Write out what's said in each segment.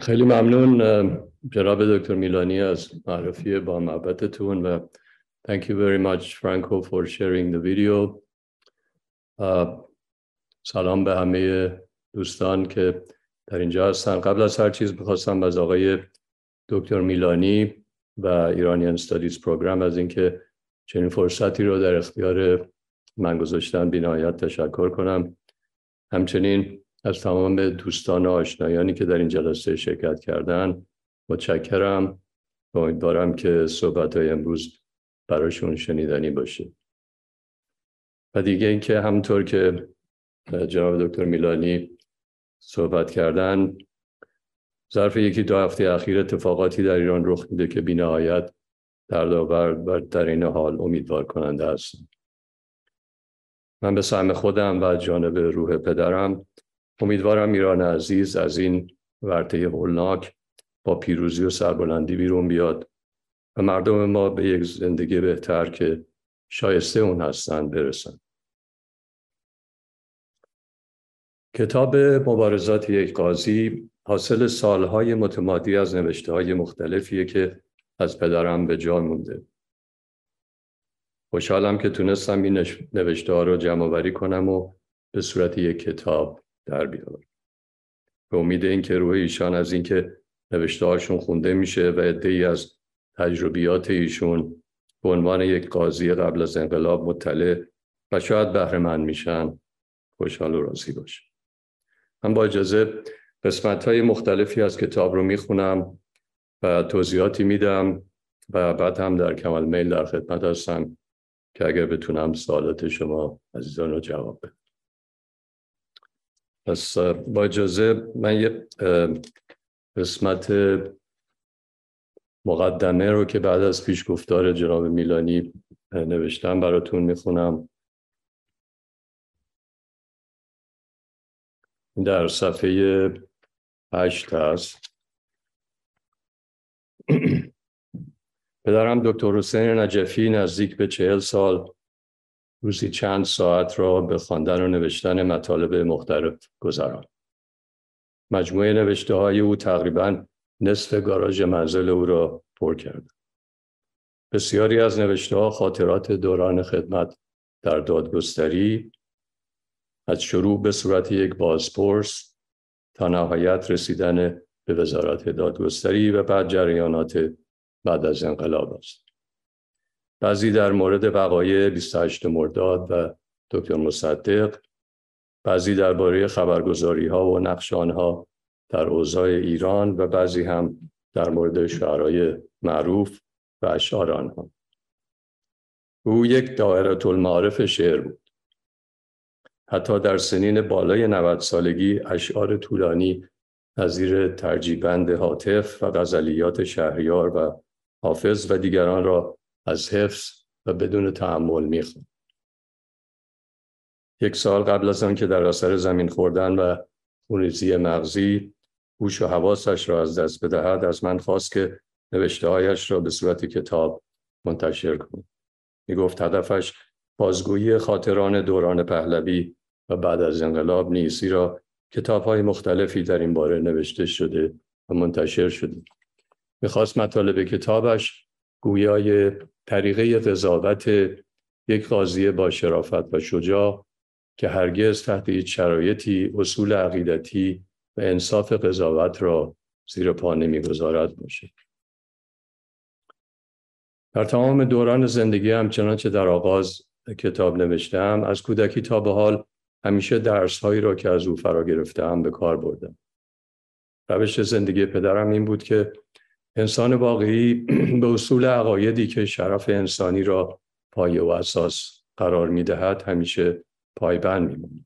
خیلی ممنون جناب دکتر میلانی از معرفی با محبتتون و thank you very much Franco for sharing the video. سلام به همه دوستان که در اینجا هستن. قبل از هر چیز می‌خواستم از آقای دکتر میلانی و ایرانیان استادیز پروگرام از اینکه چنین فرصتی رو در اختیار من گذاشتن بینایت تشکر کنم. همچنین از تمام دوستان و آشنایانی که در این جلسه شرکت کردن متشکرم. و امیدوارم که صحبت های امروز براشون شنیدنی باشه. و دیگه اینکه همطور که جناب دکتر میلانی صحبت کردن ظرف یکی دو هفته اخیر اتفاقاتی در ایران رخ میده که بینهایت دردآور و در این حال امیدوار کننده است من به سهم خودم و جانب روح پدرم امیدوارم ایران عزیز از این ورطه هولناک با پیروزی و سربلندی بیرون بیاد و مردم ما به یک زندگی بهتر که شایسته اون هستند برسن. کتاب مبارزات یک قاضی حاصل سالهای متمادی از نوشته های مختلفیه که از پدرم به جا مونده. خوشحالم که تونستم این نوشته ها رو جمع کنم و به صورت یک کتاب در بیارم. به امید اینکه روح ایشان از اینکه نوشته هاشون خونده میشه و ای از تجربیات ایشون به عنوان یک قاضی قبل از انقلاب مطلع و شاید بهره من میشن خوشحال و راضی باشه من با اجازه قسمت های مختلفی از کتاب رو می‌خونم و توضیحاتی میدم و بعد هم در کمال میل در خدمت هستم که اگر بتونم سوالات شما عزیزان رو جواب بدم. پس با اجازه من یه قسمت مقدمه رو که بعد از پیش گفتار جناب میلانی نوشتم براتون می‌خونم. در صفحه هشت هست. پدرم دکتر حسین نجفی نزدیک به چهل سال روزی چند ساعت را به خواندن و نوشتن مطالب مختلف گذران مجموعه نوشته های او تقریبا نصف گاراژ منزل او را پر کرد. بسیاری از نوشته ها خاطرات دوران خدمت در دادگستری از شروع به صورت یک بازپرس تا نهایت رسیدن به وزارت دادگستری و بعد جریانات بعد از انقلاب است. بعضی در مورد وقایع 28 مرداد و دکتر مصدق بعضی درباره خبرگزاری ها و نقش آنها در اوضاع ایران و بعضی هم در مورد شعرهای معروف و اشعار آنها. او یک دائره المعارف شعر بود. حتی در سنین بالای 90 سالگی اشعار طولانی نظیر ترجیبند حاطف و غزلیات شهریار و حافظ و دیگران را از حفظ و بدون تحمل می‌خوند یک سال قبل از آن که در اثر زمین خوردن و خونریزی مغزی هوش و حواسش را از دست بدهد از من خواست که نوشته هایش را به صورت کتاب منتشر کنم می گفت هدفش بازگویی خاطران دوران پهلوی و بعد از انقلاب نیست را کتاب های مختلفی در این باره نوشته شده و منتشر شده. می‌خواست مطالب کتابش گویای طریقه قضاوت یک قاضی با شرافت و شجاع که هرگز تحت هیچ شرایطی اصول عقیدتی و انصاف قضاوت را زیر پا نمی‌گذارد باشه در تمام دوران زندگی هم چنانچه در آغاز کتاب نوشتم از کودکی تا به حال همیشه درس هایی را که از او فرا گرفتم به کار بردم. روش زندگی پدرم این بود که انسان واقعی به اصول عقایدی که شرف انسانی را پایه و اساس قرار می دهد همیشه پایبند می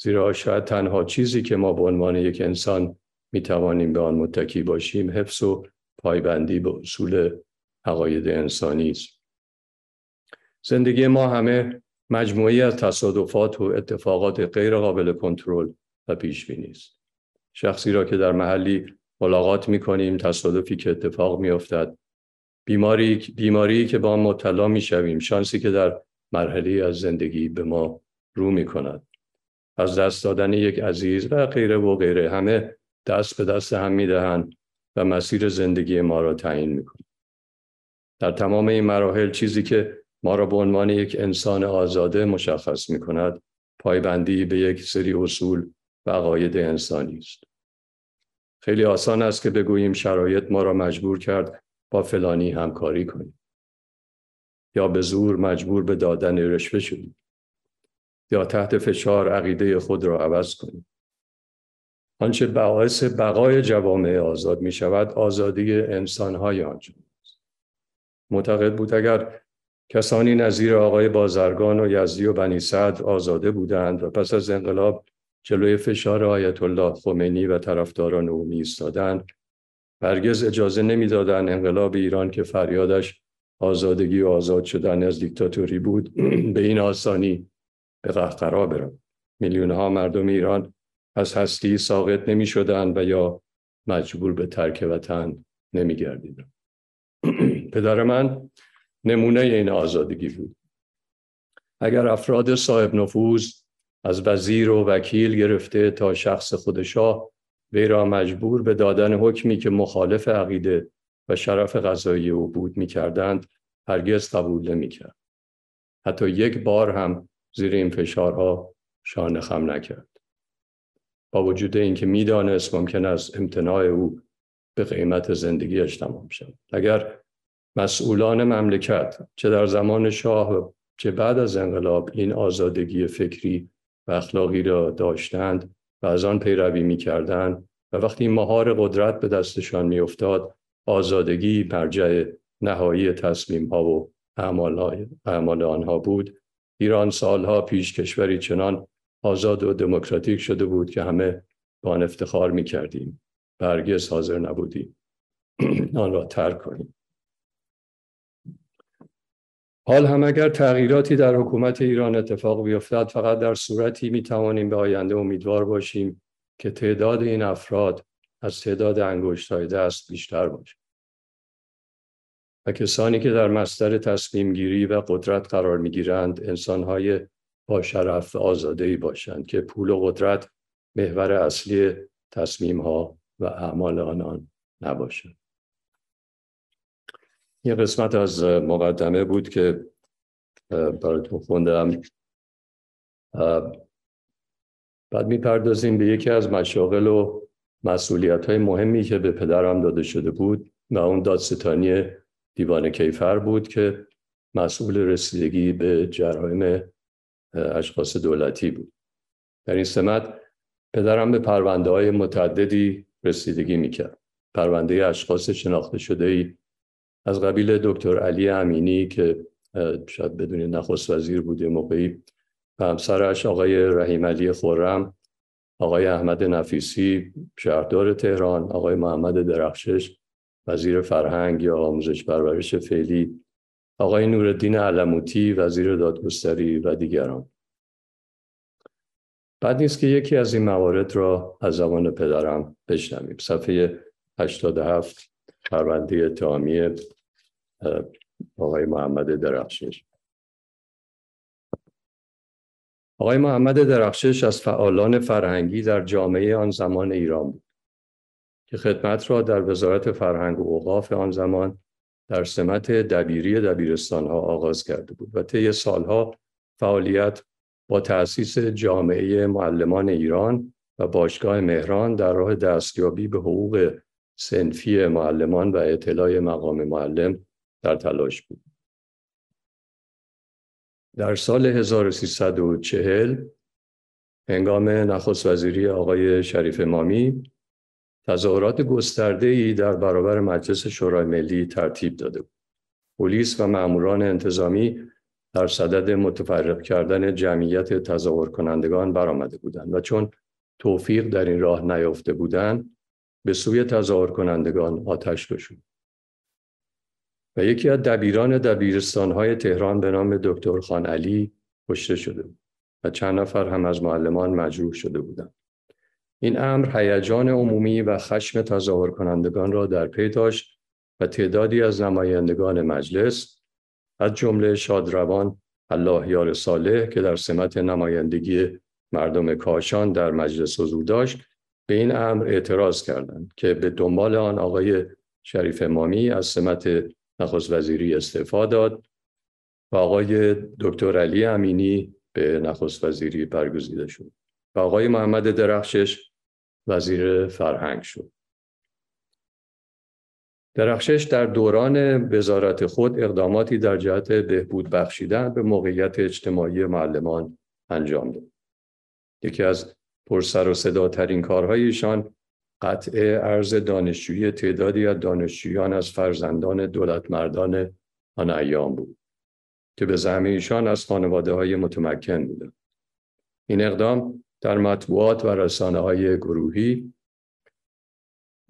زیرا شاید تنها چیزی که ما به عنوان یک انسان می توانیم به آن متکی باشیم حفظ و پایبندی به اصول عقاید انسانی است. زندگی ما همه مجموعی از تصادفات و اتفاقات غیر قابل کنترل و پیش بینی است. شخصی را که در محلی ملاقات می‌کنیم تصادفی که اتفاق میافتد. بیماری بیماری که با مطلع می‌شویم شانسی که در مرحله از زندگی به ما رو می‌کند. از دست دادن یک عزیز و غیره و غیره همه دست به دست هم می‌دهند و مسیر زندگی ما را تعیین می‌کنند. در تمام این مراحل چیزی که ما را به عنوان یک انسان آزاده مشخص می کند پایبندی به یک سری اصول و عقاید انسانی است. خیلی آسان است که بگوییم شرایط ما را مجبور کرد با فلانی همکاری کنیم. یا به زور مجبور به دادن رشوه شدیم. یا تحت فشار عقیده خود را عوض کنیم. آنچه باعث بقای جوامع آزاد می شود آزادی انسانهای آنجا معتقد بود اگر کسانی نظیر آقای بازرگان و یزدی و بنی صدر آزاده بودند و پس از انقلاب جلوی فشار آیت الله خمینی و طرفداران او ایستادند هرگز اجازه نمی‌دادند انقلاب ایران که فریادش آزادگی و آزاد شدن از دیکتاتوری بود به این آسانی به قهقرا برود میلیون ها مردم ایران از هستی ساقط نمی شدن و یا مجبور به ترک وطن نمی گردیدن. پدر من نمونه این آزادگی بود. اگر افراد صاحب نفوذ از وزیر و وکیل گرفته تا شخص خودشاه وی را مجبور به دادن حکمی که مخالف عقیده و شرف غذایی او بود می‌کردند هرگز قبول نمی‌کرد. حتی یک بار هم زیر این فشارها شانه خم نکرد. با وجود اینکه می‌دانست ممکن است امتناع او به قیمت زندگیش تمام شد اگر مسئولان مملکت چه در زمان شاه و چه بعد از انقلاب این آزادگی فکری و اخلاقی را داشتند و از آن پیروی می کردند و وقتی مهار قدرت به دستشان می افتاد آزادگی مرجع نهایی تصمیم ها و اعمال آنها بود. ایران سالها پیش کشوری چنان آزاد و دموکراتیک شده بود که همه با آن افتخار می کردیم برگز حاضر نبودیم. آن را ترک کنیم. حال هم اگر تغییراتی در حکومت ایران اتفاق بیفتد فقط در صورتی می توانیم به آینده امیدوار باشیم که تعداد این افراد از تعداد انگشت های دست بیشتر باشد و کسانی که در مستر تصمیم گیری و قدرت قرار می گیرند انسان های با شرف و آزاده ای باشند که پول و قدرت محور اصلی تصمیم ها و اعمال آنان نباشد یه قسمت از مقدمه بود که براتون خوندم. بعد می‌پردازیم به یکی از مشاغل و مسئولیت های مهمی که به پدرم داده شده بود و اون دادستانی دیوان کیفر بود که مسئول رسیدگی به جرایم اشخاص دولتی بود. در این سمت پدرم به پرونده های متعددی رسیدگی می‌کرد. پرونده اشخاص شناخته شده ای از قبیل دکتر علی امینی که شاید بدونید نخست وزیر بوده موقعی. و همسرش آقای رحیم علی خورم آقای احمد نفیسی شهردار تهران آقای محمد درخشش وزیر فرهنگ یا آموزش پرورش فعلی آقای نورالدین علموتی وزیر دادگستری و دیگران. بعد نیست که یکی از این موارد را از زمان پدرم بشنویم. صفحه 87 پرونده اتهامی آقای محمد درخشش. آقای محمد درخشش از فعالان فرهنگی در جامعه آن زمان ایران بود که خدمت را در وزارت فرهنگ و اوقاف آن زمان در سمت دبیری دبیرستان ها آغاز کرده بود و طی سالها فعالیت با تأسیس جامعه معلمان ایران و باشگاه مهران در راه دستیابی به حقوق سنفی معلمان و اطلاع مقام معلم در تلاش بود. در سال 1340 هنگام نخست وزیری آقای شریف مامی تظاهرات گسترده ای در برابر مجلس شورای ملی ترتیب داده بود. پلیس و ماموران انتظامی در صدد متفرق کردن جمعیت تظاهر کنندگان برآمده بودند و چون توفیق در این راه نیافته بودند به سوی تظاهر کنندگان آتش گشود و یکی از دبیران دبیرستانهای تهران به نام دکتر خان علی کشته شده بود و چند نفر هم از معلمان مجروح شده بودند. این امر هیجان عمومی و خشم تظاهر کنندگان را در پی داشت و تعدادی از نمایندگان مجلس از جمله شادروان الله یار صالح که در سمت نمایندگی مردم کاشان در مجلس حضور داشت به این امر اعتراض کردند که به دنبال آن آقای شریف امامی از سمت نخست وزیری استعفا داد و آقای دکتر علی امینی به نخست وزیری برگزیده شد و آقای محمد درخشش وزیر فرهنگ شد درخشش در دوران وزارت خود اقداماتی در جهت بهبود بخشیدن به موقعیت اجتماعی معلمان انجام داد. یکی از پرسر و صداترین کارهایشان قطع ارز دانشجویی تعدادی از دانشجویان از فرزندان دولت مردان آن ایام بود که به زعم ایشان از خانواده های متمکن بودند. این اقدام در مطبوعات و رسانه های گروهی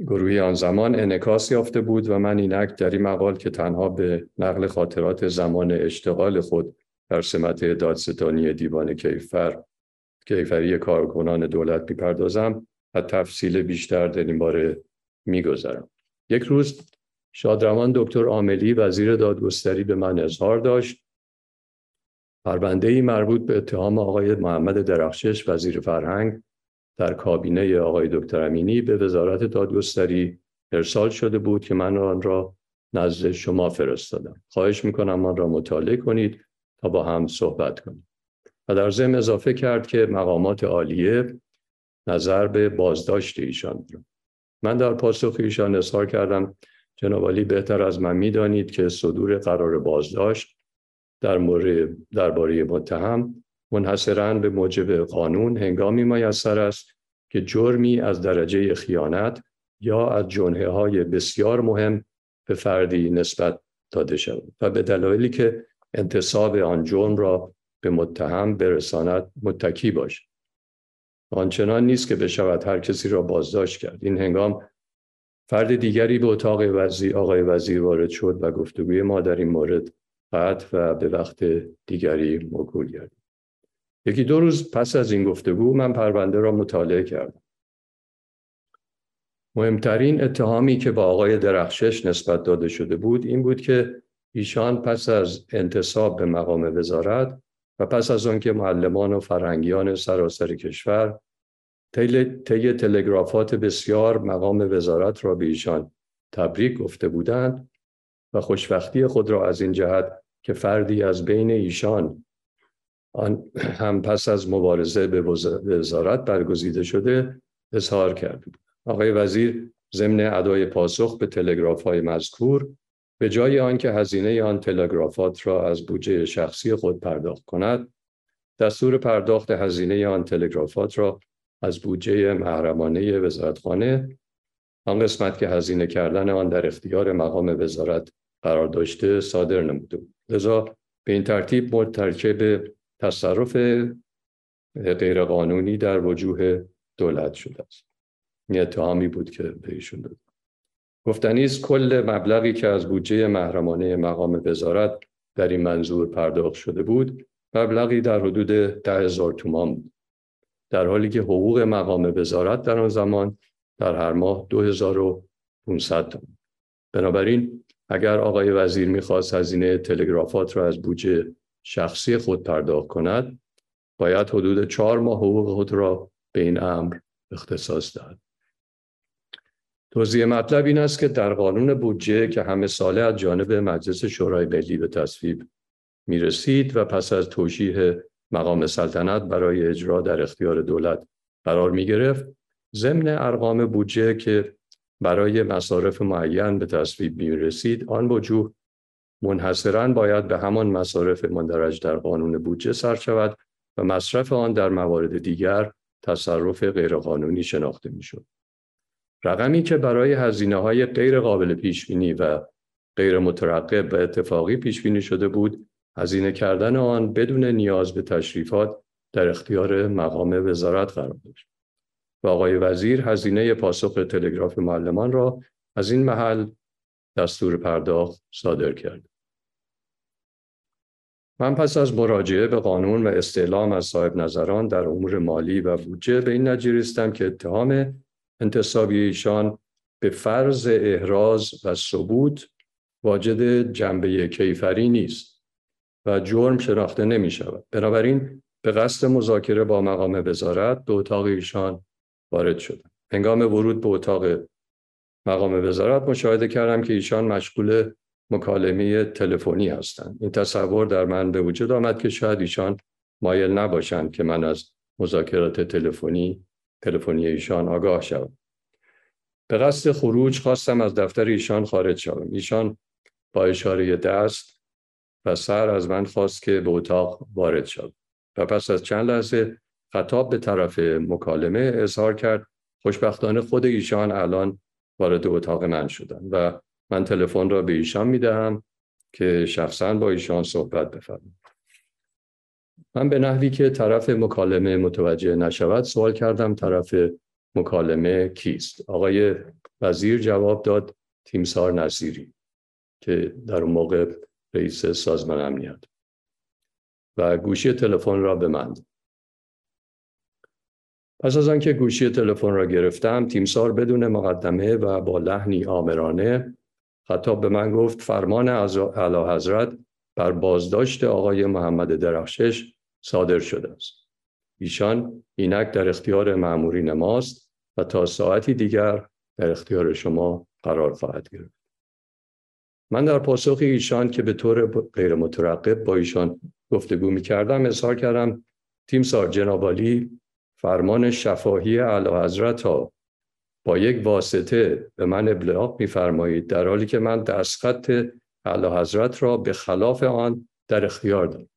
گروهی آن زمان انکاس یافته بود و من اینک در این مقال که تنها به نقل خاطرات زمان اشتغال خود در سمت دادستانی دیوان کیفر کیفری کارکنان دولت می‌پردازم و تفصیل بیشتر در این باره میگذرم. یک روز شادروان دکتر عاملی وزیر دادگستری به من اظهار داشت. پرونده ای مربوط به اتهام آقای محمد درخشش وزیر فرهنگ در کابینه آقای دکتر امینی به وزارت دادگستری ارسال شده بود که من آن را نزد شما فرستادم. خواهش می‌کنم آن را مطالعه کنید تا با هم صحبت کنیم. و در ضمن اضافه کرد که مقامات عالیه نظر به بازداشت ایشان را من در پاسخ ایشان اظهار کردم جناب بهتر از من می‌دانید که صدور قرار بازداشت در مورد درباره متهم منحصرا به موجب قانون هنگامی میسر است که جرمی از درجه خیانت یا از جنه های بسیار مهم به فردی نسبت داده شود و به دلایلی که انتصاب آن جرم را به متهم برساند متکی باشد. آنچنان نیست که بشود هر کسی را بازداشت کرد. این هنگام فرد دیگری به اتاق وزیر آقای وزیر وارد شد و گفتگوی ما در این مورد قطع و به وقت دیگری موکول گردید. یکی دو روز پس از این گفتگو من پرونده را مطالعه کردم. مهمترین اتهامی که با آقای درخشش نسبت داده شده بود این بود که ایشان پس از انتصاب به مقام وزارت و پس از آنکه معلمان و فرهنگیان سراسر کشور طی تلگرافات بسیار مقام وزارت را به ایشان تبریک گفته بودند و خوشبختی خود را از این جهت که فردی از بین ایشان آن هم پس از مبارزه به وزارت برگزیده شده اظهار بود آقای وزیر ضمن ادای پاسخ به تلگراف های مذکور به جای آنکه هزینه آن تلگرافات را از بودجه شخصی خود پرداخت کند دستور پرداخت هزینه آن تلگرافات را از بودجه محرمانه وزارتخانه آن قسمت که هزینه کردن آن در اختیار مقام وزارت قرار داشته صادر نموده بود. لذا به این ترتیب مرتکب تصرف غیرقانونی در وجوه دولت شده است. این اتهامی بود که به ایشون داد گفتنی است کل مبلغی که از بودجه محرمانه مقام وزارت در این منظور پرداخت شده بود مبلغی در حدود ده هزار تومان بود. در حالی که حقوق مقام وزارت در آن زمان در هر ماه 2500 تومان بنابراین اگر آقای وزیر می‌خواست هزینه تلگرافات را از بودجه شخصی خود پرداخت کند باید حدود چهار ماه حقوق خود را به این امر اختصاص دهد. توضیح مطلب این است که در قانون بودجه که همه ساله از جانب مجلس شورای ملی به تصویب می رسید و پس از توشیح مقام سلطنت برای اجرا در اختیار دولت قرار می گرفت ضمن ارقام بودجه که برای مصارف معین به تصویب می رسید آن وجوه منحصرا باید به همان مصارف مندرج در قانون بودجه سر شود و مصرف آن در موارد دیگر تصرف غیرقانونی شناخته می شود. رقمی که برای هزینه های غیر قابل پیش بینی و غیر مترقب و اتفاقی پیش بینی شده بود هزینه کردن آن بدون نیاز به تشریفات در اختیار مقام وزارت قرار داشت. و آقای وزیر هزینه پاسخ تلگراف معلمان را از این محل دستور پرداخت صادر کرد. من پس از مراجعه به قانون و استعلام از صاحب نظران در امور مالی و بودجه به این نتیجه که اتهام انتصابی ایشان به فرض احراز و ثبوت واجد جنبه کیفری نیست. و جرم شناخته نمی شود. بنابراین به قصد مذاکره با مقام وزارت به اتاق ایشان وارد شدم. هنگام ورود به اتاق مقام وزارت مشاهده کردم که ایشان مشغول مکالمه تلفنی هستند این تصور در من به وجود آمد که شاید ایشان مایل نباشند که من از مذاکرات تلفنی تلفنی ایشان آگاه شوم به قصد خروج خواستم از دفتر ایشان خارج شوم ایشان با اشاره دست و سر از من خواست که به اتاق وارد شد و پس از چند لحظه خطاب به طرف مکالمه اظهار کرد خوشبختانه خود ایشان الان وارد اتاق من شدن و من تلفن را به ایشان می‌دهم که شخصا با ایشان صحبت بفرمایید. من به نحوی که طرف مکالمه متوجه نشود سوال کردم طرف مکالمه کیست؟ آقای وزیر جواب داد تیمسار نصیری که در اون موقع رئیس سازمان امنیت و گوشی تلفن را به من پس از آنکه گوشی تلفن را گرفتم تیمسار بدون مقدمه و با لحنی آمرانه خطاب به من گفت فرمان از اعلی حضرت بر بازداشت آقای محمد درخشش صادر شده است. ایشان اینک در اختیار معمورین ماست و تا ساعتی دیگر در اختیار شما قرار خواهد گرفت. من در پاسخ ایشان که به طور غیر مترقب با ایشان گفتگو می کردم اظهار کردم تیم سار جنابالی فرمان شفاهی اعلی حضرت ها با یک واسطه به من ابلاغ میفرمایید در حالی که من دستخط اعلی حضرت را به خلاف آن در اختیار دارم.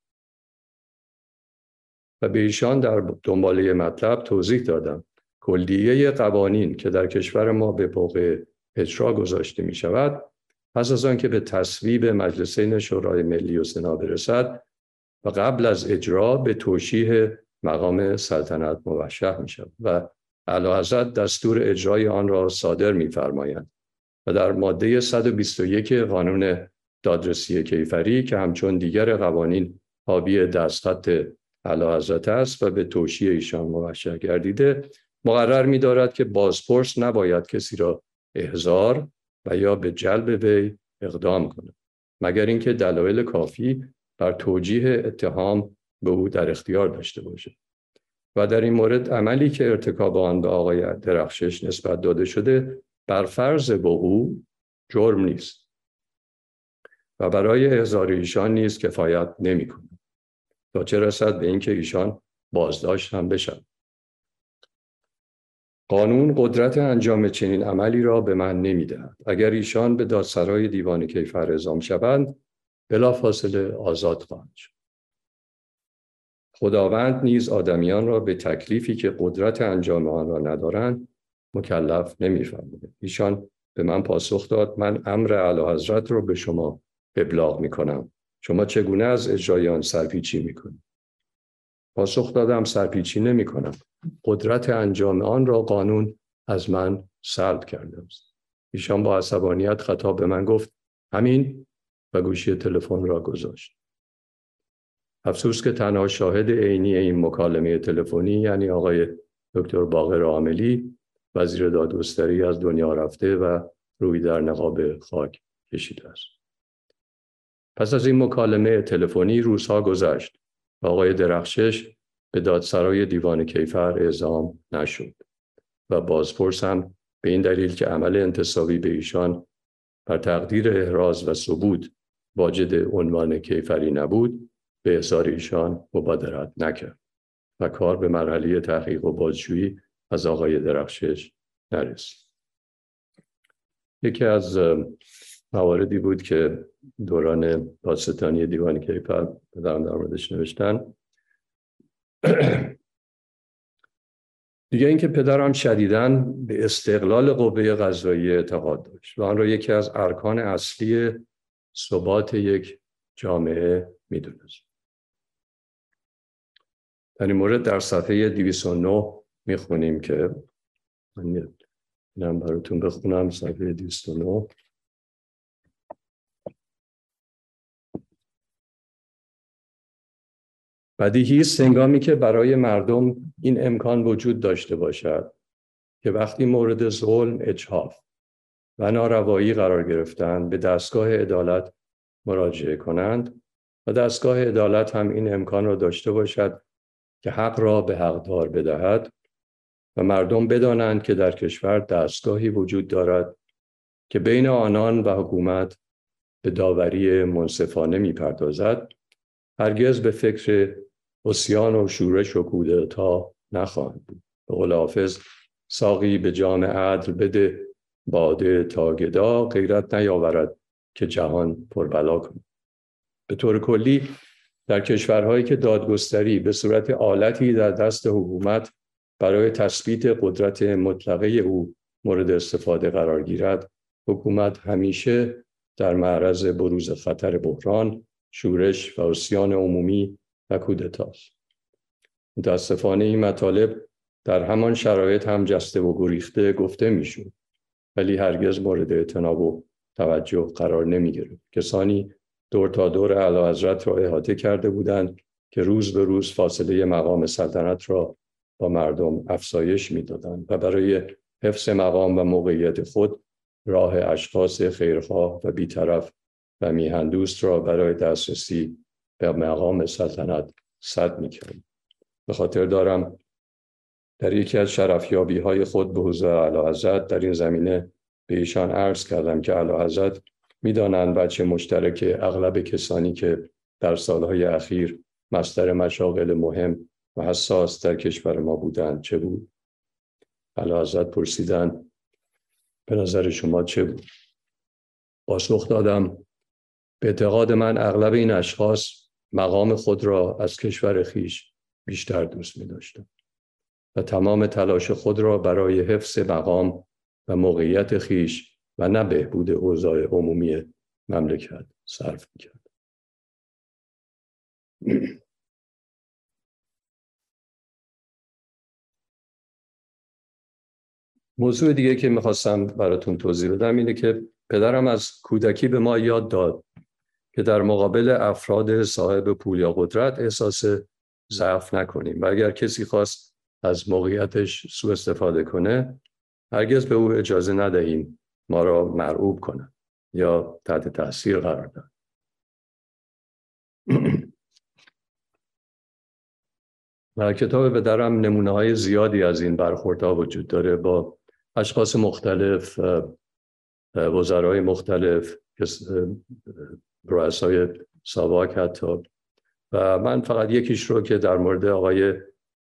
و به ایشان در دنباله مطلب توضیح دادم. کلیه قوانین که در کشور ما به موقع اجرا گذاشته می شود پس از آنکه به تصویب مجلسین شورای ملی و سنا برسد و قبل از اجرا به توشیح مقام سلطنت موشح می شود و اعلی حضرت دستور اجرای آن را صادر می‌فرمایند و در ماده 121 قانون دادرسی کیفری که همچون دیگر قوانین حاوی دستخط اعلی حضرت است و به توشیح ایشان موشح گردیده مقرر می‌دارد که بازپرس نباید کسی را احضار و یا به جلب وی اقدام کند مگر اینکه دلایل کافی بر توجیه اتهام به او در اختیار داشته باشد و در این مورد عملی که ارتکاب آن به آقای درخشش نسبت داده شده بر فرض با او جرم نیست. و برای احضار ایشان نیز کفایت نمی‌کنه تا چه رسد به اینکه ایشان بازداشت هم بشن قانون قدرت انجام چنین عملی را به من نمی‌دهد. اگر ایشان به دادسرای دیوان کیفر اعزام شوند بلافاصله آزاد خواهند شد. خداوند نیز آدمیان را به تکلیفی که قدرت انجام آن را ندارند مکلف نمیفرماید. ایشان به من پاسخ داد من امر اعلی حضرت را به شما ابلاغ می کنم شما چگونه از اجرای آن سرپیچی می کنید پاسخ دادم سرپیچی نمی کنم قدرت انجام آن را قانون از من سلب کرده است. ایشان با عصبانیت خطاب به من گفت همین؟ و گوشی تلفن را گذاشت. افسوس که تنها شاهد عینی این مکالمه تلفنی یعنی آقای دکتر باقر عاملی وزیر دادگستری از دنیا رفته و روی در نقاب خاک کشیده است. پس از این مکالمه تلفنی روزها گذشت. و آقای درخشش به دادسرای دیوان کیفر اعزام نشد و بازپرس هم به این دلیل که عمل انتصابی به ایشان بر تقدیر احراز و ثبوت واجد عنوان کیفری نبود به احضار ایشان مبادرت نکرد و کار به مرحله تحقیق و بازجویی از آقای درخشش نرسید. یکی از مواردی بود که دوران دادستانی دیوان کیفر پدرم در موردش نوشتن. دیگه اینکه پدرم شدیدن به استقلال قوه قضایی اعتقاد داشت و آن را یکی از ارکان اصلی ثبات یک جامعه می‌دونست. در این مورد در صفحه 209 می‌خونیم که من براتون بخونم صفحه 209 بدیهی است که برای مردم این امکان وجود داشته باشد که وقتی مورد ظلم اجحاف و ناروایی قرار گرفتن به دستگاه عدالت مراجعه کنند و دستگاه عدالت هم این امکان را داشته باشد که حق را به حقدار بدهد و مردم بدانند که در کشور دستگاهی وجود دارد که بین آنان و حکومت به داوری منصفانه می‌پردازد. هرگز به فکر اسیان و شورش و کودتا نخواهند بود. به قول حافظ ساقی به جام عدل بده باده تا گدا غیرت نیاورد که جهان پربلا کند. به طور کلی در کشورهایی که دادگستری به صورت آلتی در دست حکومت برای تثبیت قدرت مطلقه او مورد استفاده قرار گیرد حکومت همیشه در معرض بروز خطر بحران شورش و اسیان عمومی و کودتاست متاسفانه این مطالب در همان شرایط هم جسته و گریخته گفته می‌شود ولی هرگز مورد اعتناب و توجه قرار نمی گرفت. کسانی دور تا دور علا حضرت را احاطه کرده بودند که روز به روز فاصله مقام سلطنت را با مردم افزایش می‌دادند و برای حفظ مقام و موقعیت خود راه اشخاص خیرخواه و بیطرف و میهندوست را برای دسترسی به مقام سلطنت صد می‌کرد به خاطر دارم در یکی از شرفیابی های خود به حضور حضرت در این زمینه به ایشان عرض کردم که علا حضرت می‌دانند بچه مشترک اغلب کسانی که در سالهای اخیر مستر مشاغل مهم و حساس در کشور ما بودند چه بود؟ علا حضرت پرسیدند به نظر شما چه بود؟ پاسخ دادم به اعتقاد من اغلب این اشخاص مقام خود را از کشور خیش بیشتر دوست می داشتن. و تمام تلاش خود را برای حفظ مقام و موقعیت خیش و نه بهبود اوضاع عمومی مملکت صرف می کرد. موضوع دیگه که می‌خواستم براتون توضیح بدم اینه که پدرم از کودکی به ما یاد داد که در مقابل افراد صاحب پول یا قدرت احساس ضعف نکنیم. و اگر کسی خواست از موقعیتش سوء استفاده کنه هرگز به او اجازه ندهیم ما را مرعوب کنه یا تحت تاثیر قرار داد در کتاب پدرم نمونه های زیادی از این برخوردها وجود داره با اشخاص مختلف وزرای مختلف رؤسای ساواک حتی. و من فقط یکیش رو که در مورد آقای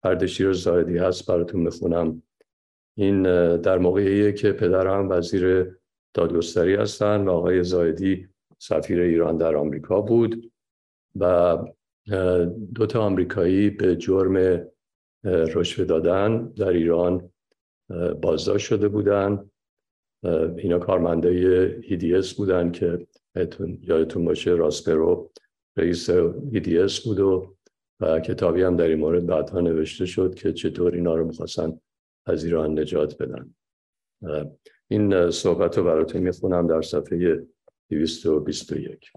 اردشیر زاهدی هست براتون می‌خونم این در موقعیه که پدرم وزیر دادگستری هستن و آقای زاهدی سفیر ایران در آمریکا بود و دو تا آمریکایی به جرم رشوه دادن در ایران بازداشت شده بودن. اینا کارمنده EDS بودن که یادتون باشه راسپرو رئیس EDS بود و, و کتابی هم در این مورد بعدها نوشته شد که چطور اینا رو می‌خواستن از ایران نجات بدن. این صحبت رو براتون می‌خونم در صفحه 221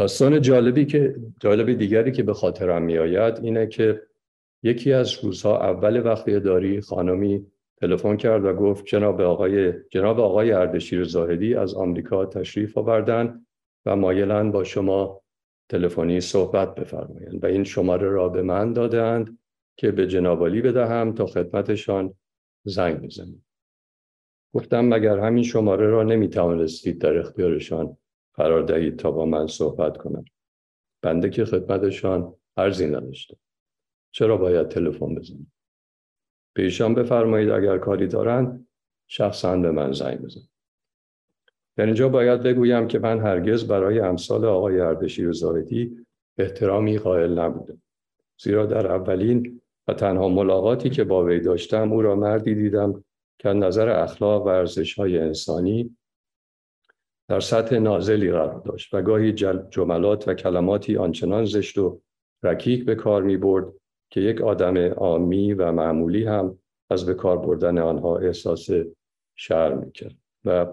داستان جالبی که جالب دیگری که به خاطرم میآید اینه که یکی از روزها اول وقتی داری خانمی تلفن کرد و گفت جناب آقای جناب آقای اردشیر زاهدی از آمریکا تشریف آوردن و مایلن با شما تلفنی صحبت بفرمایند. و این شماره را به من دادند که به جنابالی بدهم تا خدمتشان زنگ بزنیم گفتم مگر همین شماره را نمی توانستید در اختیارشان قرار دهید تا با من صحبت کنم. بنده که خدمتشان ارزی نداشته چرا باید تلفن بزنم؟ به ایشان بفرمایید اگر کاری دارند شخصا به من زنگ بزن در اینجا باید بگویم که من هرگز برای امثال آقای اردشیر زاهدی احترامی قائل نبودم. زیرا در اولین و تنها ملاقاتی که با وی داشتم او را مردی دیدم که نظر اخلاق و ارزش های انسانی در سطح نازلی قرار داشت و گاهی جملات و کلماتی آنچنان زشت و رکیک به کار می برد که یک آدم آمی و معمولی هم از به کار بردن آنها احساس شرم می کرد و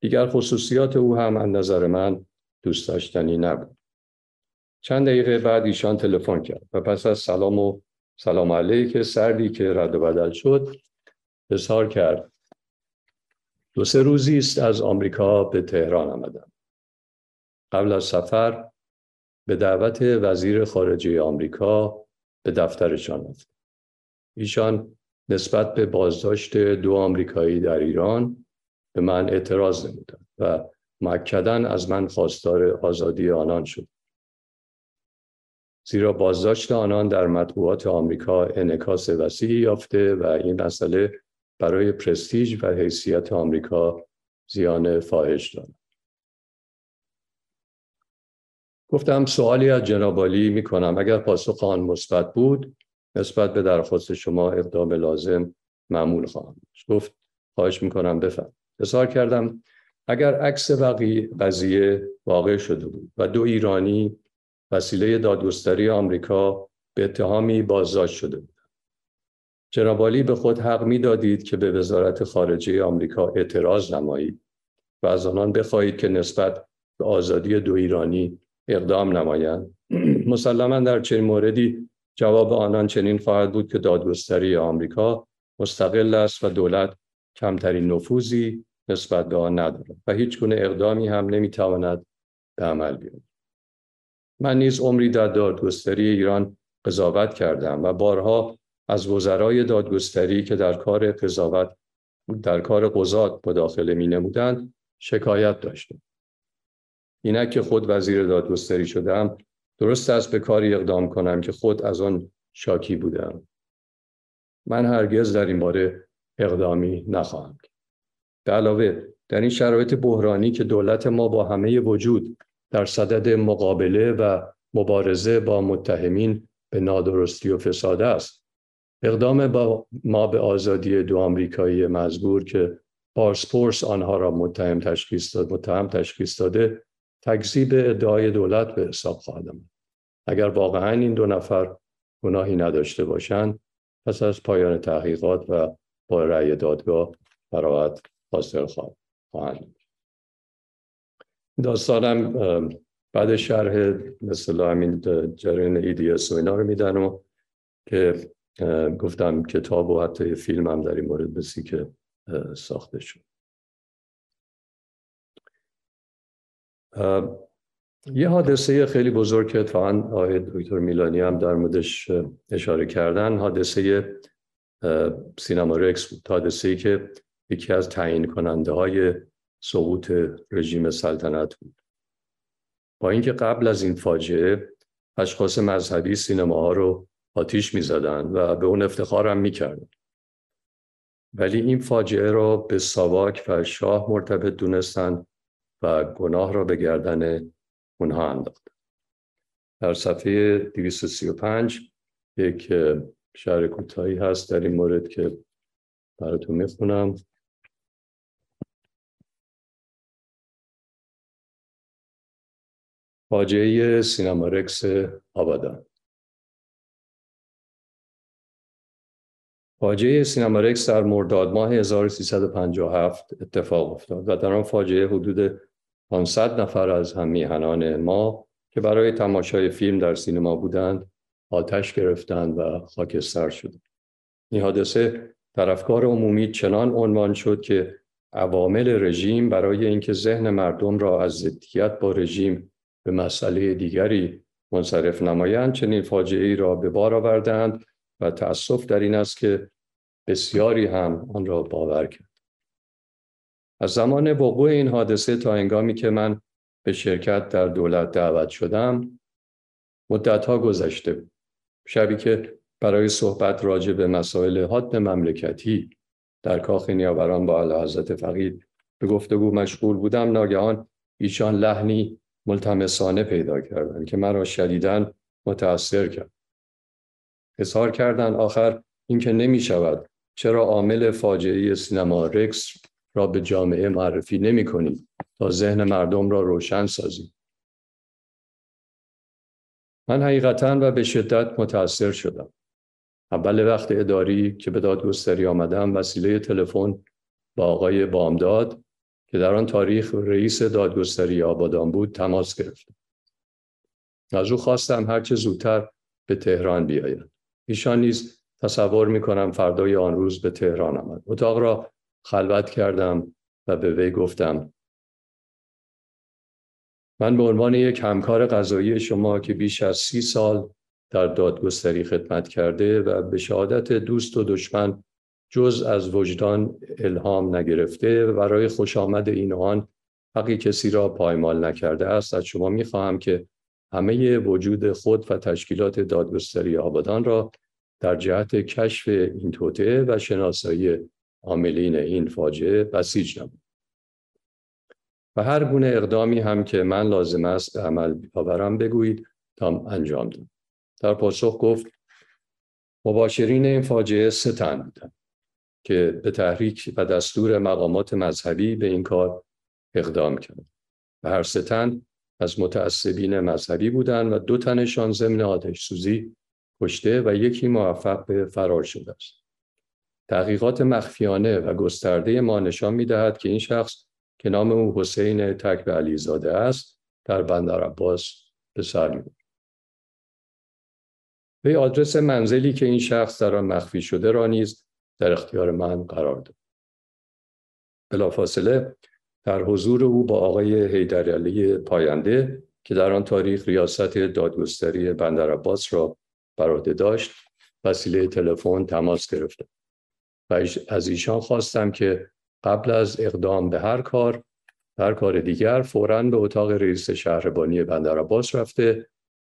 دیگر خصوصیات او هم از نظر من دوست داشتنی نبود. چند دقیقه بعد ایشان تلفن کرد و پس از سلام و سلام علیک سردی که رد و بدل شد اظهار کرد دو سه روزی است از آمریکا به تهران آمدم. قبل از سفر به دعوت وزیر خارجه آمریکا به دفترشان رفت ایشان نسبت به بازداشت دو آمریکایی در ایران به من اعتراض نمودند و مکدن از من خواستار آزادی آنان شد. زیرا بازداشت آنان در مطبوعات آمریکا انعکاس وسیعی یافته و این مسئله برای پرستیژ و حیثیت آمریکا زیان فاحش دارد. گفتم سوالی از جنابالی می کنم اگر پاسخ آن مثبت بود نسبت به درخواست شما اقدام لازم معمول خواهم گفت خواهش می‌کنم بفهم اظهار کردم اگر عکس قضیه واقع شده بود و دو ایرانی وسیله دادگستری آمریکا به اتهامی بازداشت شده بود جنابالی به خود حق می‌دادید که به وزارت خارجه آمریکا اعتراض نمایید و از آنان بخواهید که نسبت به آزادی دو ایرانی اقدام نمایند؟ مسلما در چنین موردی جواب آنان چنین خواهد بود که دادگستری آمریکا مستقل است و دولت کمترین نفوذی نسبت به آن ندارد و هیچ گونه اقدامی هم نمی‌تواند به عمل بیاید. من نیز عمری در دادگستری ایران قضاوت کردم و بارها از وزرای دادگستری که در کار قضاوت در کار قضات مداخله می نمودند شکایت داشتم. اینک که خود وزیر دادگستری شدم درست است به کاری اقدام کنم که خود از آن شاکی بودم. من هرگز در این باره اقدامی نخواهم به علاوه در این شرایط بحرانی که دولت ما با همه وجود در صدد مقابله و مبارزه با متهمین به نادرستی و فساد است اقدام با ما به آزادی دو آمریکایی مزبور که پارسپورس آنها را متهم تشخیص داد متهم تشخیص داده تکذیب ادعای دولت به حساب خواهد اگر واقعا این دو نفر گناهی نداشته باشند پس از پایان تحقیقات و با رأی دادگاه براعت حاصل خواهند داستانم بعد شرح مثل همین جریان ایدیس و اینا رو میدن و که گفتم کتاب و حتی فیلم هم در این مورد بسی که ساخته شد. یه حادثه خیلی بزرگ که اتفاقا آقای دکتر میلانی هم در موردش اشاره کردن حادثه سینما رکس بود. حادثه ای که یکی از تعیین کننده های سقوط رژیم سلطنت بود. با اینکه قبل از این فاجعه اشخاص مذهبی سینماها رو آتیش می‌زدند و به اون افتخار هم می‌کردن. ولی این فاجعه را به ساواک و شاه مرتبط دونستند و گناه را به گردن اونها انداخت. در صفحه 235 یک شعر کوتاهی هست در این مورد که براتون می‌خونم. فاجعه سینما رکس آبادان. فاجعه سینما رکس در مرداد ماه 1357 اتفاق افتاد و در آن فاجعه حدود 500 نفر از هم میهنان ما که برای تماشای فیلم در سینما بودند آتش گرفتند و خاکستر شدند. این حادثه در افکار عمومی چنان عنوان شد که عوامل رژیم برای اینکه ذهن مردم را از ضدیت با رژیم به مسئله دیگری منصرف نمایند چنین فاجعه ای را به بار آوردند و تأسف در این است که بسیاری هم آن را باور کرد. از زمان وقوع این حادثه تا انگامی که من به شرکت در دولت دعوت شدم مدتها گذشته شبی که برای صحبت راجع به مسائل حاد مملکتی در کاخ نیاوران با اعلی حضرت فقید به گفتگو مشغول بودم ناگهان ایشان لحنی ملتمسانه پیدا کردند که مرا شدیداً متأثر کرد. اظهار کردند آخر اینکه نمی شود چرا عامل فاجعه سینما رکس را به جامعه معرفی نمی کنیم تا ذهن مردم را روشن سازیم؟ من حقیقتا و به شدت متاثر شدم. اول وقت اداری که به دادگستری آمدم وسیله تلفن با آقای بامداد که در آن تاریخ رئیس دادگستری آبادان بود تماس گرفتم. از او خواستم هرچه زودتر به تهران بیاید. ایشان نیز تصور می کنم فردای آن روز به تهران آمد. اتاق را خلوت کردم و به وی گفتم من به عنوان یک همکار غذایی شما که بیش از سی سال در دادگستری خدمت کرده و به شهادت دوست و دشمن جز از وجدان الهام نگرفته و برای خوش آمد این آن حقی کسی را پایمال نکرده است از شما می‌خواهم که همه وجود خود و تشکیلات دادگستری آبادان را در جهت کشف این توطعه و شناسایی عاملین این فاجعه بسیج نمود. و هر گونه اقدامی هم که من لازم است به عمل آورم بگویید تا انجام دهم. در پاسخ گفت مباشرین این فاجعه سه تن بودند که به تحریک و دستور مقامات مذهبی به این کار اقدام کرد و هر سه از متعصبین مذهبی بودند و دو تنشان ضمن آتش سوزی کشته و یکی موفق به فرار شده است. تحقیقات مخفیانه و گسترده ما نشان می‌دهد که این شخص که نام او حسین تکب علیزاده است در بندر عباس به سر می‌برد. به آدرس منزلی که این شخص در آن مخفی شده را نیز در اختیار من قرار داد. بلافاصله در حضور او با آقای حیدرعلی پاینده که در آن تاریخ ریاست دادگستری بندر عباس را بر عهده داشت وسیله تلفن تماس گرفتم و از ایشان خواستم که قبل از اقدام به هر کار هر کار دیگر فوراً به اتاق رئیس شهربانی بندر عباس رفته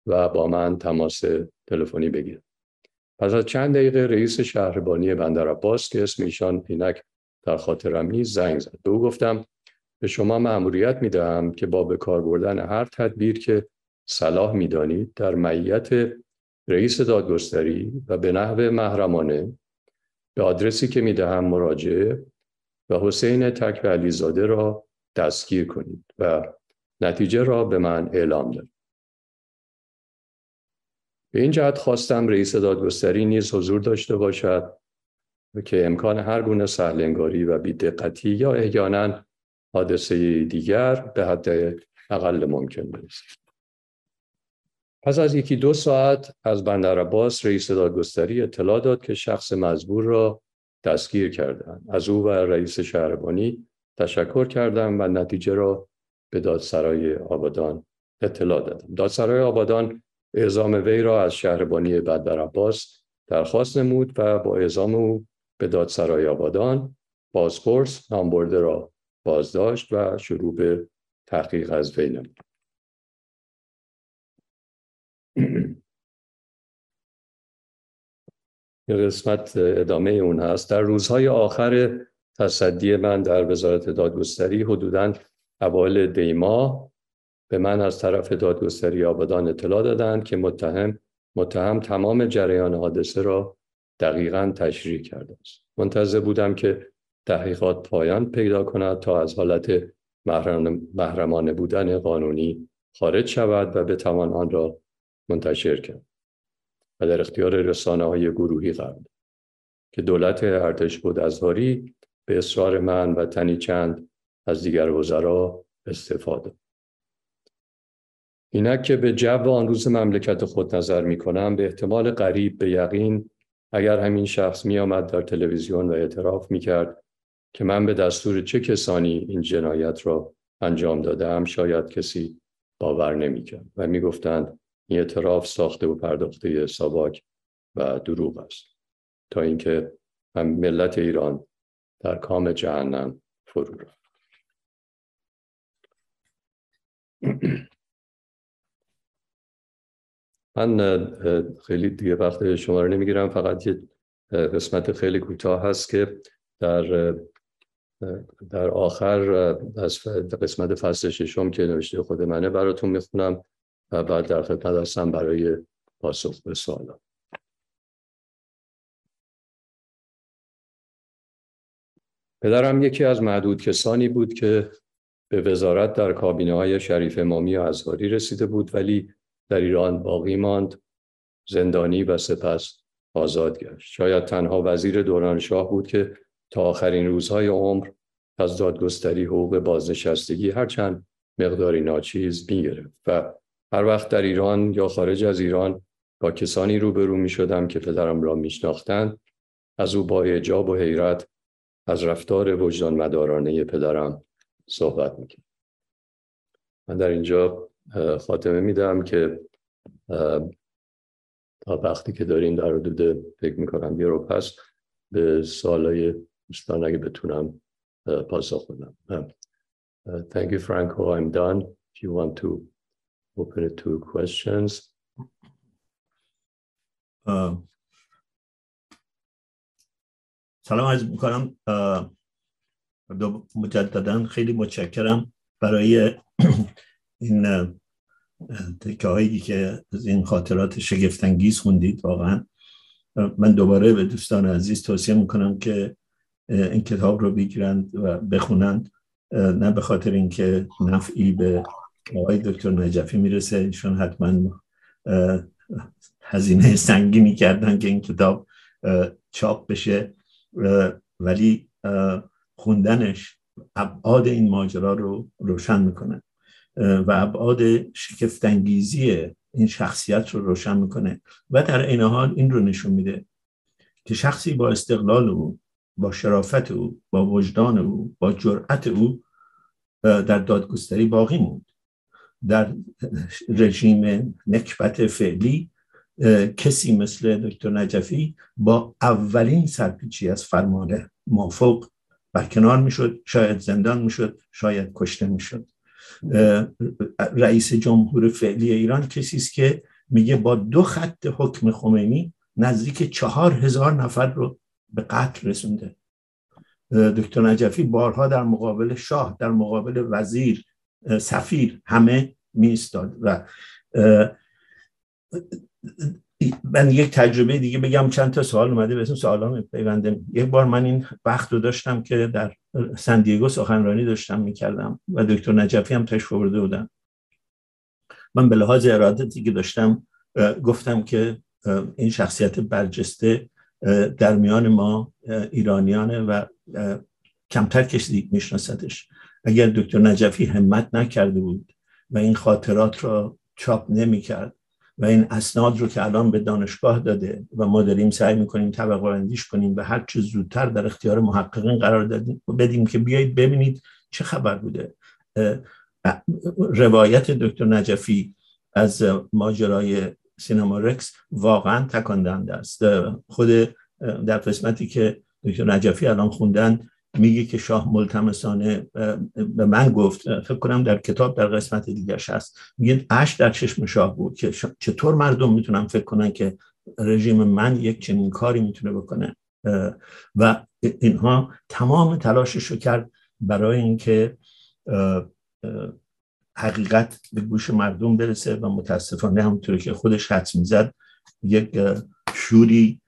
و با من تماس تلفنی بگیرد. پس از چند دقیقه رئیس شهربانی بندر عباس که اسم ایشان اینک در خاطرم نیست زنگ زد. به او گفتم به شما مأموریت می‌دهم که با به کار بردن هر تدبیر که صلاح می‌دانید در معیت رئیس دادگستری و به نحو محرمانه به آدرسی که می‌دهم مراجعه و حسین تک علیزاده را دستگیر کنید و نتیجه را به من اعلام دارید به این جهت خواستم رئیس دادگستری نیز حضور داشته باشد و که امکان هر گونه سهلنگاری و بیدقتی یا احیانا حادثه دیگر به حد اقل ممکن برسید پس از یکی دو ساعت از بندر عباس رئیس دادگستری اطلاع داد که شخص مزبور را دستگیر کردند. از او و رئیس شهربانی تشکر کردم و نتیجه را به دادسرای آبادان اطلاع دادم. دادسرای آبادان اعزام وی را از شهربانی بندر عباس درخواست نمود و با اعزام او به دادسرای آبادان بازپرس نامبرده را بازداشت و شروع به تحقیق از وی نمود. یه قسمت ادامه اون هست. در روزهای آخر تصدی من در وزارت دادگستری حدوداً اوایل دیما به من از طرف دادگستری آبادان اطلاع دادند که متهم متهم تمام جریان حادثه را دقیقا تشریح کرده است. منتظر بودم که تحقیقات پایان پیدا کند تا از حالت محرمانه بودن قانونی خارج شود و بتوان آن را منتشر کرد و در اختیار رسانه های گروهی قرار که دولت ارتش بود ازهاری به اصرار من و تنی چند از دیگر وزرا استفاده اینک که به جو آن روز مملکت خود نظر می کنم به احتمال قریب به یقین اگر همین شخص می آمد در تلویزیون و اعتراف می کرد که من به دستور چه کسانی این جنایت را انجام دادم شاید کسی باور نمی کرد و می گفتند این اعتراف ساخته و پرداخته ساواک و دروغ است. تا اینکه ملت ایران در کام جهنم فرو رفت. من خیلی دیگه وقت شما رو نمی‌گیرم فقط یه قسمت خیلی کوتاه هست که در در آخر از قسمت فصل ششم که نوشته خود منه براتون می‌خونم و بعد در خدمت هستم برای پاسخ به سوالات. پدرم یکی از معدود کسانی بود که به وزارت در کابینه های شریف امامی و ازهاری رسیده بود ولی در ایران باقی ماند زندانی و سپس آزاد گشت. شاید تنها وزیر دوران شاه بود که تا آخرین روزهای عمر از دادگستری حقوق بازنشستگی هرچند مقداری ناچیز می‌گرفت و هر وقت در ایران یا خارج از ایران با کسانی روبرو می شدم که پدرم را میشناختند از او با اعجاب و حیرت از رفتار وجدان مدارانه پدرم صحبت می‌کرد. من در اینجا خاتمه میدم که تا وقتی که داریم در حدود فکر می‌کنم یه رو پس به سوالای دوستان اگه بتونم پاسخ بدم. Thank you Franco. I'm done. If you want to open it to questions. سلام عرض می‌کنم. مجددا خیلی متشکرم برای این تکه هایی که از این خاطرات شگفتانگیز خوندید واقعا. من دوباره به دوستان عزیز توصیه می‌کنم که این کتاب رو بگیرند و بخونند نه به خاطر اینکه نفعی به آقای دکتر نجفی می‌رسه. ایشون حتما هزینه سنگینی کردن که این کتاب چاپ بشه. ولی خوندنش ابعاد این ماجرا رو روشن می‌کنه. و ابعاد شکفتانگیزی این شخصیت رو روشن می‌کنه. و در این حال این رو نشون میده که شخصی با استقلال او با شرافت او با وجدان او با جرأت او در دادگستری باقی موند. در رژیم نکبت فعلی کسی مثل دکتر نجفی با اولین سرپیچی از فرمان موافق برکنار می‌شد شاید زندان می‌شد شاید کشته می‌شد. رئیس جمهور فعلی ایران کسی است که میگه با دو خط حکم خمینی نزدیک چهار هزار نفر رو به قتل رسونده. دکتر نجفی بارها در مقابل شاه در مقابل وزیر سفیر همه میستاد و من یک تجربه دیگه بگم چند تا سوال اومده به اسم سوال پیونده. یک بار من این وقت رو داشتم که در سندیگو سخنرانی داشتم می‌کردم و دکتر نجفی هم تشریف برده بودن. من به لحاظ ارادتی که داشتم گفتم که این شخصیت برجسته در میان ما ایرانیانه و کمتر کسی میشناستش اگر دکتر نجفی همت نکرده بود و این خاطرات را چاپ نمی‌کرد و این اسناد رو که الان به دانشگاه داده و ما داریم سعی می‌کنیم طبقه بندیش کنیم و هر چه زودتر در اختیار محققین قرار دادیم بدیم که بیایید ببینید چه خبر بوده. روایت دکتر نجفی از ماجرای سینما رکس واقعا تکاندنده است. خود در قسمتی که دکتر نجفی الان خوندن میگه که شاه ملتمسانه به من گفت فکر کنم در کتاب در قسمت دیگرش هست. میگه اش در چشم شاه بود که چطور مردم می‌تونن فکر کنن که رژیم من یک چنین کاری می‌تونه بکنه؟ و اینها تمام تلاشش رو کرد برای اینکه حقیقت به گوش مردم برسه و متاسفانه همونطور که خودش حدس می‌زد یک شوری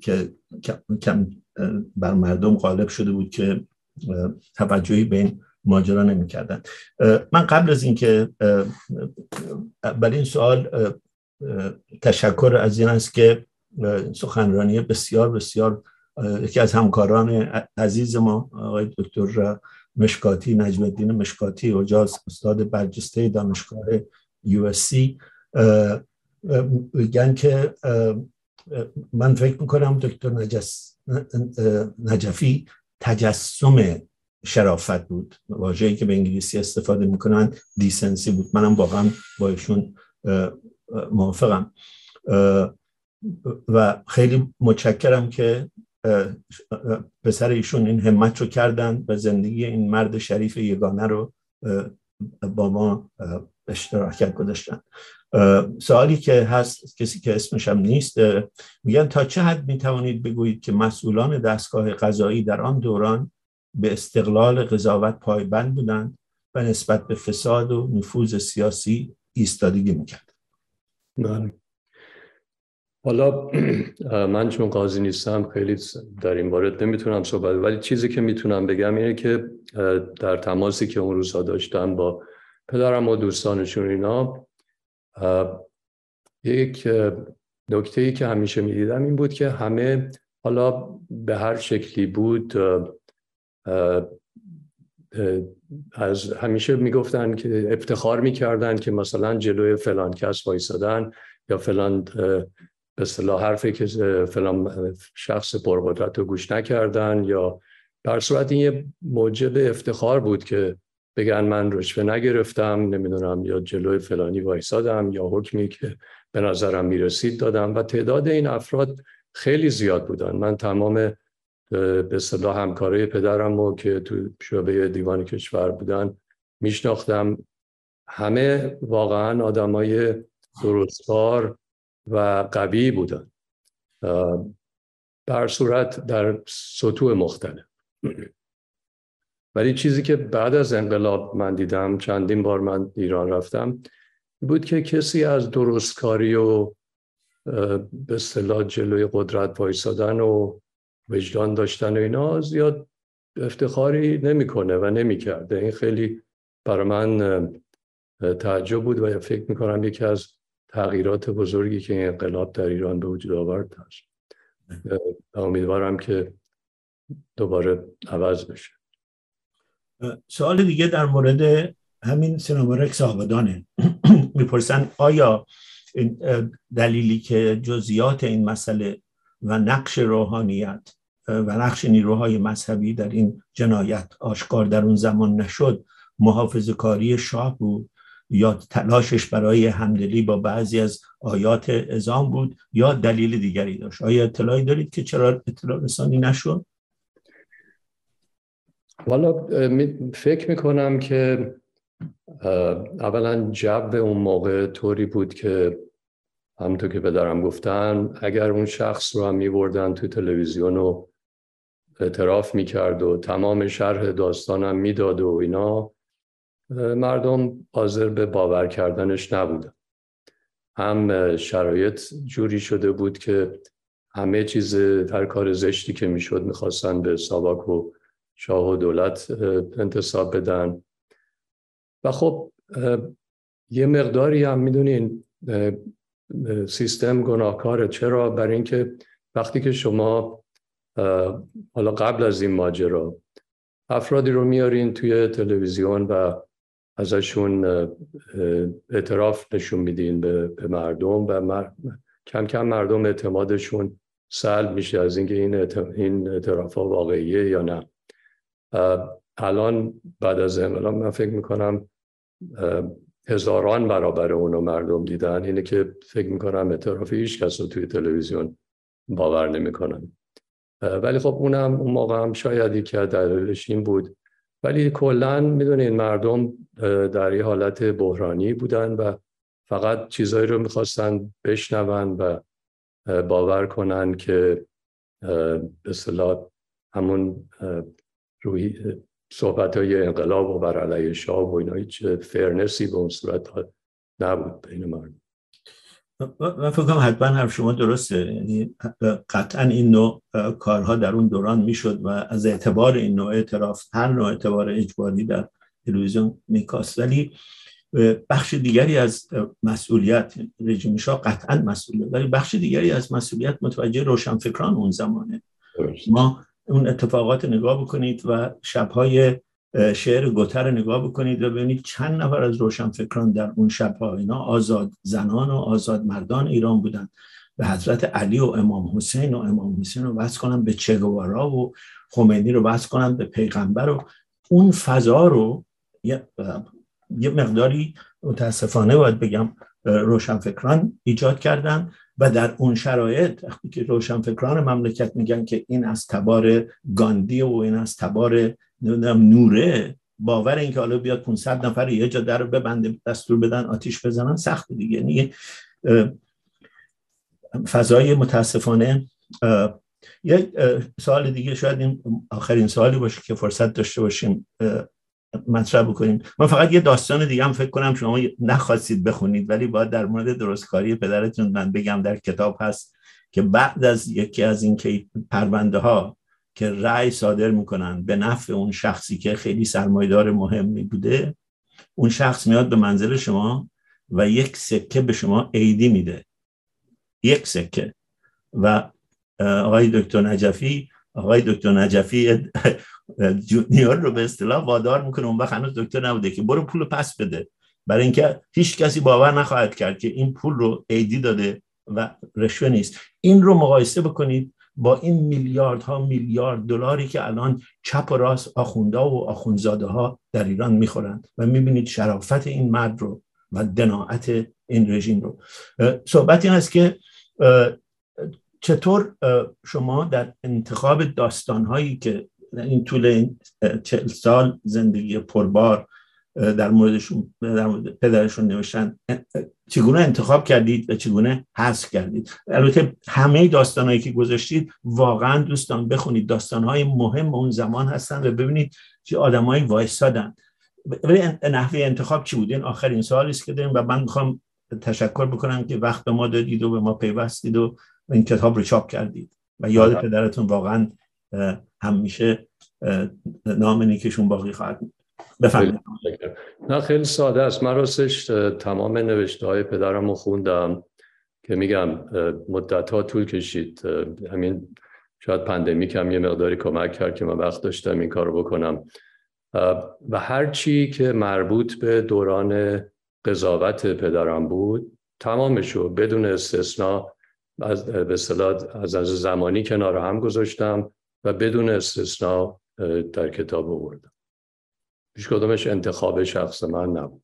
که کم بر مردم غالب شده بود که توجهی به این ماجرا نمی‌کردن. من قبل از اینکه برای این سوال تشکر از این است که سخنرانی بسیار بسیار یکی از همکاران عزیز ما آقای دکتر مشکاتی نجم الدین مشکاتی اجاز استاد برجسته دانشگاه یو اس سی. میگن که من فکر می‌کنم دکتر نجس نجفی تجسم شرافت بود. واژه‌ای که به انگلیسی استفاده می‌کنن دیسنسی بود. منم واقعا با ایشون موافقم. و خیلی متشکرم که پسر ایشون این همت رو کردن و زندگی این مرد شریف یگانه رو با ما اشتراکت گذاشتن. سوالی که هست کسی که اسمش هم نیست میگن تا چه حد می‌توانید بگویید که مسئولان دستگاه قضایی در آن دوران به استقلال قضاوت پایبند بودند و نسبت به فساد و نفوذ سیاسی ایستادگی می‌کرد؟ بله. حالا من چون قاضی نیستم خیلی در این باره نمی‌تونم صحبت ولی چیزی که می‌تونم بگم اینه که در تماسی که اون روزها داشتم با پدرم و دوستانشون اینا یک نکته ای که همیشه می‌دیدم این بود که همه حالا به هر شکلی بود از همیشه می‌گفتن که افتخار می‌کردن که مثلا جلوی فلان کس وایسادن یا فلان به اصطلاح حرفی که فلان شخص پرقدرت رو گوش نکردن یا در صورت این یه موجب افتخار بود که بگن من رشوه نگرفتم نمی‌دونم یا جلوی فلانی وایسادم یا حکمی که به نظرم می‌رسید دادم. و تعداد این افراد خیلی زیاد بودن. من تمام به صلاح همکاره پدرم و که تو شعبه دیوان کشور بودن میشناختم. همه واقعا آدمای درستکار و قوی بودن. بر صورت در سطوح مختلف. ولی چیزی که بعد از انقلاب من دیدم چندین بار من ایران رفتم بود که کسی از درستکاری و به اصطلاح جلوی قدرت وایسادن و وجدان داشتن و اینا زیاد افتخاری نمی‌کنه و نمی‌کرده. این خیلی برای من تعجب بود و فکر می‌کنم یکی از تغییرات بزرگی که این انقلاب در ایران به وجود آورد هست امیدوارم که دوباره عوض بشه. سوال دیگه در مورد همین سینامارک آبادانه می‌پرسن آیا دلیلی که جزیات این مسئله و نقش روحانیت و نقش نیروهای مذهبی در این جنایت آشکار در اون زمان نشد محافظ کاری شاه بود؟ یا تلاشش برای همدلی با بعضی از آیات ازام بود یا دلیل دیگری داشت آیا اطلاعی دارید که چرا اطلاع رسانی نشد؟ والا فکر می‌کنم که اولا جب اون موقع طوری بود که همونطور که پدرم گفتن اگر اون شخص رو هم میبردن تو تلویزیون و اعتراف می‌کرد و تمام شرح داستانم می‌داد و اینا مردم حاضر به باور کردنش نبودن هم شرایط جوری شده بود که همه چیز هر کار زشتی که می‌شد می‌خواستن به ساواک و شاه و دولت انتصاب بدن. و خب یه مقداری هم می‌دونین سیستم گناهکاره. چرا؟ برای اینکه وقتی که شما حالا قبل از این ماجرا افرادی رو میارین توی تلویزیون و ازشون اعتراف نشون میدین به مردم و کم کم مردم اعتمادشون سلب میشه از اینکه این, این اعتراف ها واقعیه یا نه. الان بعد از انقلاب من فکر می‌کنم هزاران برابر اونو مردم دیدن. اینه که فکر می‌کنم اعتراف هیچ کس رو توی تلویزیون باور نمی‌کنن. ولی خب اونم اون موقع هم شاید یکی از دلایلش این بود ولی کلا می‌دونین مردم در یه حالت بحرانی بودن و فقط چیزایی رو می‌خواستن بشنون و باور کنن که به اصطلاح همون روی صحبت های انقلاب و بر علیه شاه و اینا هیچ فرنسی به اون صورت نبود بین مردم. من فکر کنم حتما حرف شما درسته. یعنی قطعا این نوع کارها در اون دوران می‌شد و از اعتبار این نوع اعتراف هر نوع اعتبار اجباری در تلویزیون میکاست. ولی بخش دیگری از مسئولیت رژیم شاه قطعا مسئولیت ولی بخش دیگری از مسئولیت متوجه روشنفکران اون زمانه. ما اون اتفاقات نگاه بکنید و شبهای شعر گوتر نگاه بکنید و ببینید چند نفر از روشنفکران در اون شبها اینا آزاد زنان و آزاد مردان ایران بودن. به حضرت علی و امام حسین و امام حسین رو وصل کنن به چگوارا و خمینی رو وصل کنن به پیغمبر و اون فضا رو یه, یه مقداری متاسفانه باید بگم روشنفکران ایجاد کردن و در اون شرایط وقتی که روشنفکران مملکت میگن که این از تبار گاندی و این از تبار نوره. باور اینکه حالا بیاد 500 نفر یه جا در ببنده دستور بدن آتیش بزنن سخت دیگه. یعنی فضای متاسفانه یک سوال دیگه شاید این آخرین سوالی باشه که فرصت داشته باشیم مطرح بکنیم. من فقط یه داستان دیگه هم فکر کنم شما نخواستید بخونید ولی باید در مورد درستکاری پدرتون من بگم در کتاب هست که بعد از یکی از این پرونده ها که رأی صادر می‌کنن به نفع اون شخصی که خیلی سرمایدار مهمی بوده اون شخص میاد به منزل شما و یک سکه به شما عیدی میده. یک سکه. و آقای دکتر نجفی آقای دکتر نجفی جونیور رو به اصطلاح وادار می‌کنه اون وقت هنوز دکتر نبوده که برو پول پس بده. برای اینکه هیچ کسی باور نخواهد کرد که این پول رو عیدی داده و رشوه نیست. این رو مقایسه بکنید با این میلیاردها میلیارد دلاری که الان چپ و راست آخونده و آخونزاده ها در ایران می‌خورند. و می‌بینید شرافت این مرد رو و دناعت این رژیم رو. صحبت این است که چطور شما در انتخاب داستانهایی که این طول چهل سال زندگی پربار در موردشون در مورد پدرشون نوشتن. چگونه انتخاب کردید و چگونه حذف کردید؟ البته همه داستانهایی که گذاشتید واقعا دوستان بخونید. داستانهای مهم اون زمان هستن و ببینید چه آدمایی وایستادن. ولی نحوه انتخاب چی بود؟ این آخرین سوالی است که داریم و من می‌خوام تشکر بکنم که وقت ما دادید و به ما پیوستید و این کتاب رو چاپ کردید. و یاد پدرتون واقعا همیشه نام نیکشون باقی خواهد بفرمایید. نه خیلی ساده است. من راستش تمام نوشته های پدرم رو خوندم که میگم مدت ها طول کشید. همین شاید پندمی کم یه مقداری کمک کرد که من وقت داشتم این کار رو بکنم و هر چی که مربوط به دوران قضاوت پدرم بود تمامشو بدون استثنا از به از از زمانی کنار هم گذاشتم و بدون استثنا در کتاب آوردم. پیش کدامش انتخاب شخص من نبود.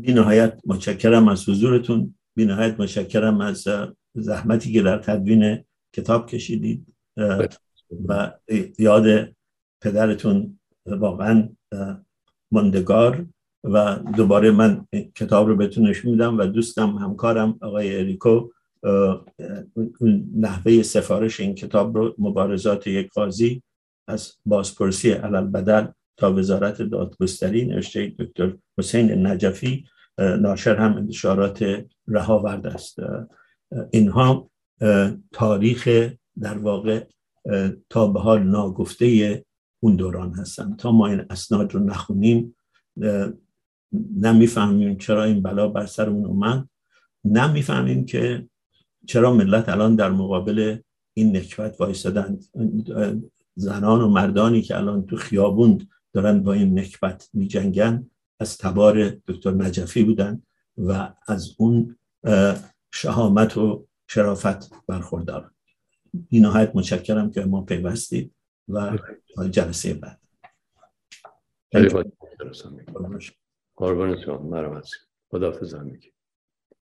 بی نهایت متشکرم از حضورتون. بی نهایت متشکرم از زحمتی که در تدوین کتاب کشیدید. و یاد پدرتون واقعا ماندگار و دوباره من کتاب رو بهتون نشون میدم و دوستم همکارم آقای اریکو نحوه سفارش این کتاب رو مبارزات یک قاضی از بازپرسی علل بدل تا وزارت دادگستری نوشته دکتر حسین نجفی ناشر هم انتشارات رهاورد است. اینها تاریخ در واقع تا به حال ناگفته اون دوران هستن تا ما این اسناد رو نخونیم نمی‌فهمیم چرا این بلا بر سر اون اومد. نمی‌فهمیم که چرا ملت الان در مقابل این نکبت وایستادن زنان و مردانی که الان تو خیابون دارن با این نکبت می جنگن از تبار دکتر نجفی بودن و از اون شهامت و شرافت برخوردار. این نهایت متشکرم که ما پیوستید و جلسه بعد. قربان شما. مرحبا. خدا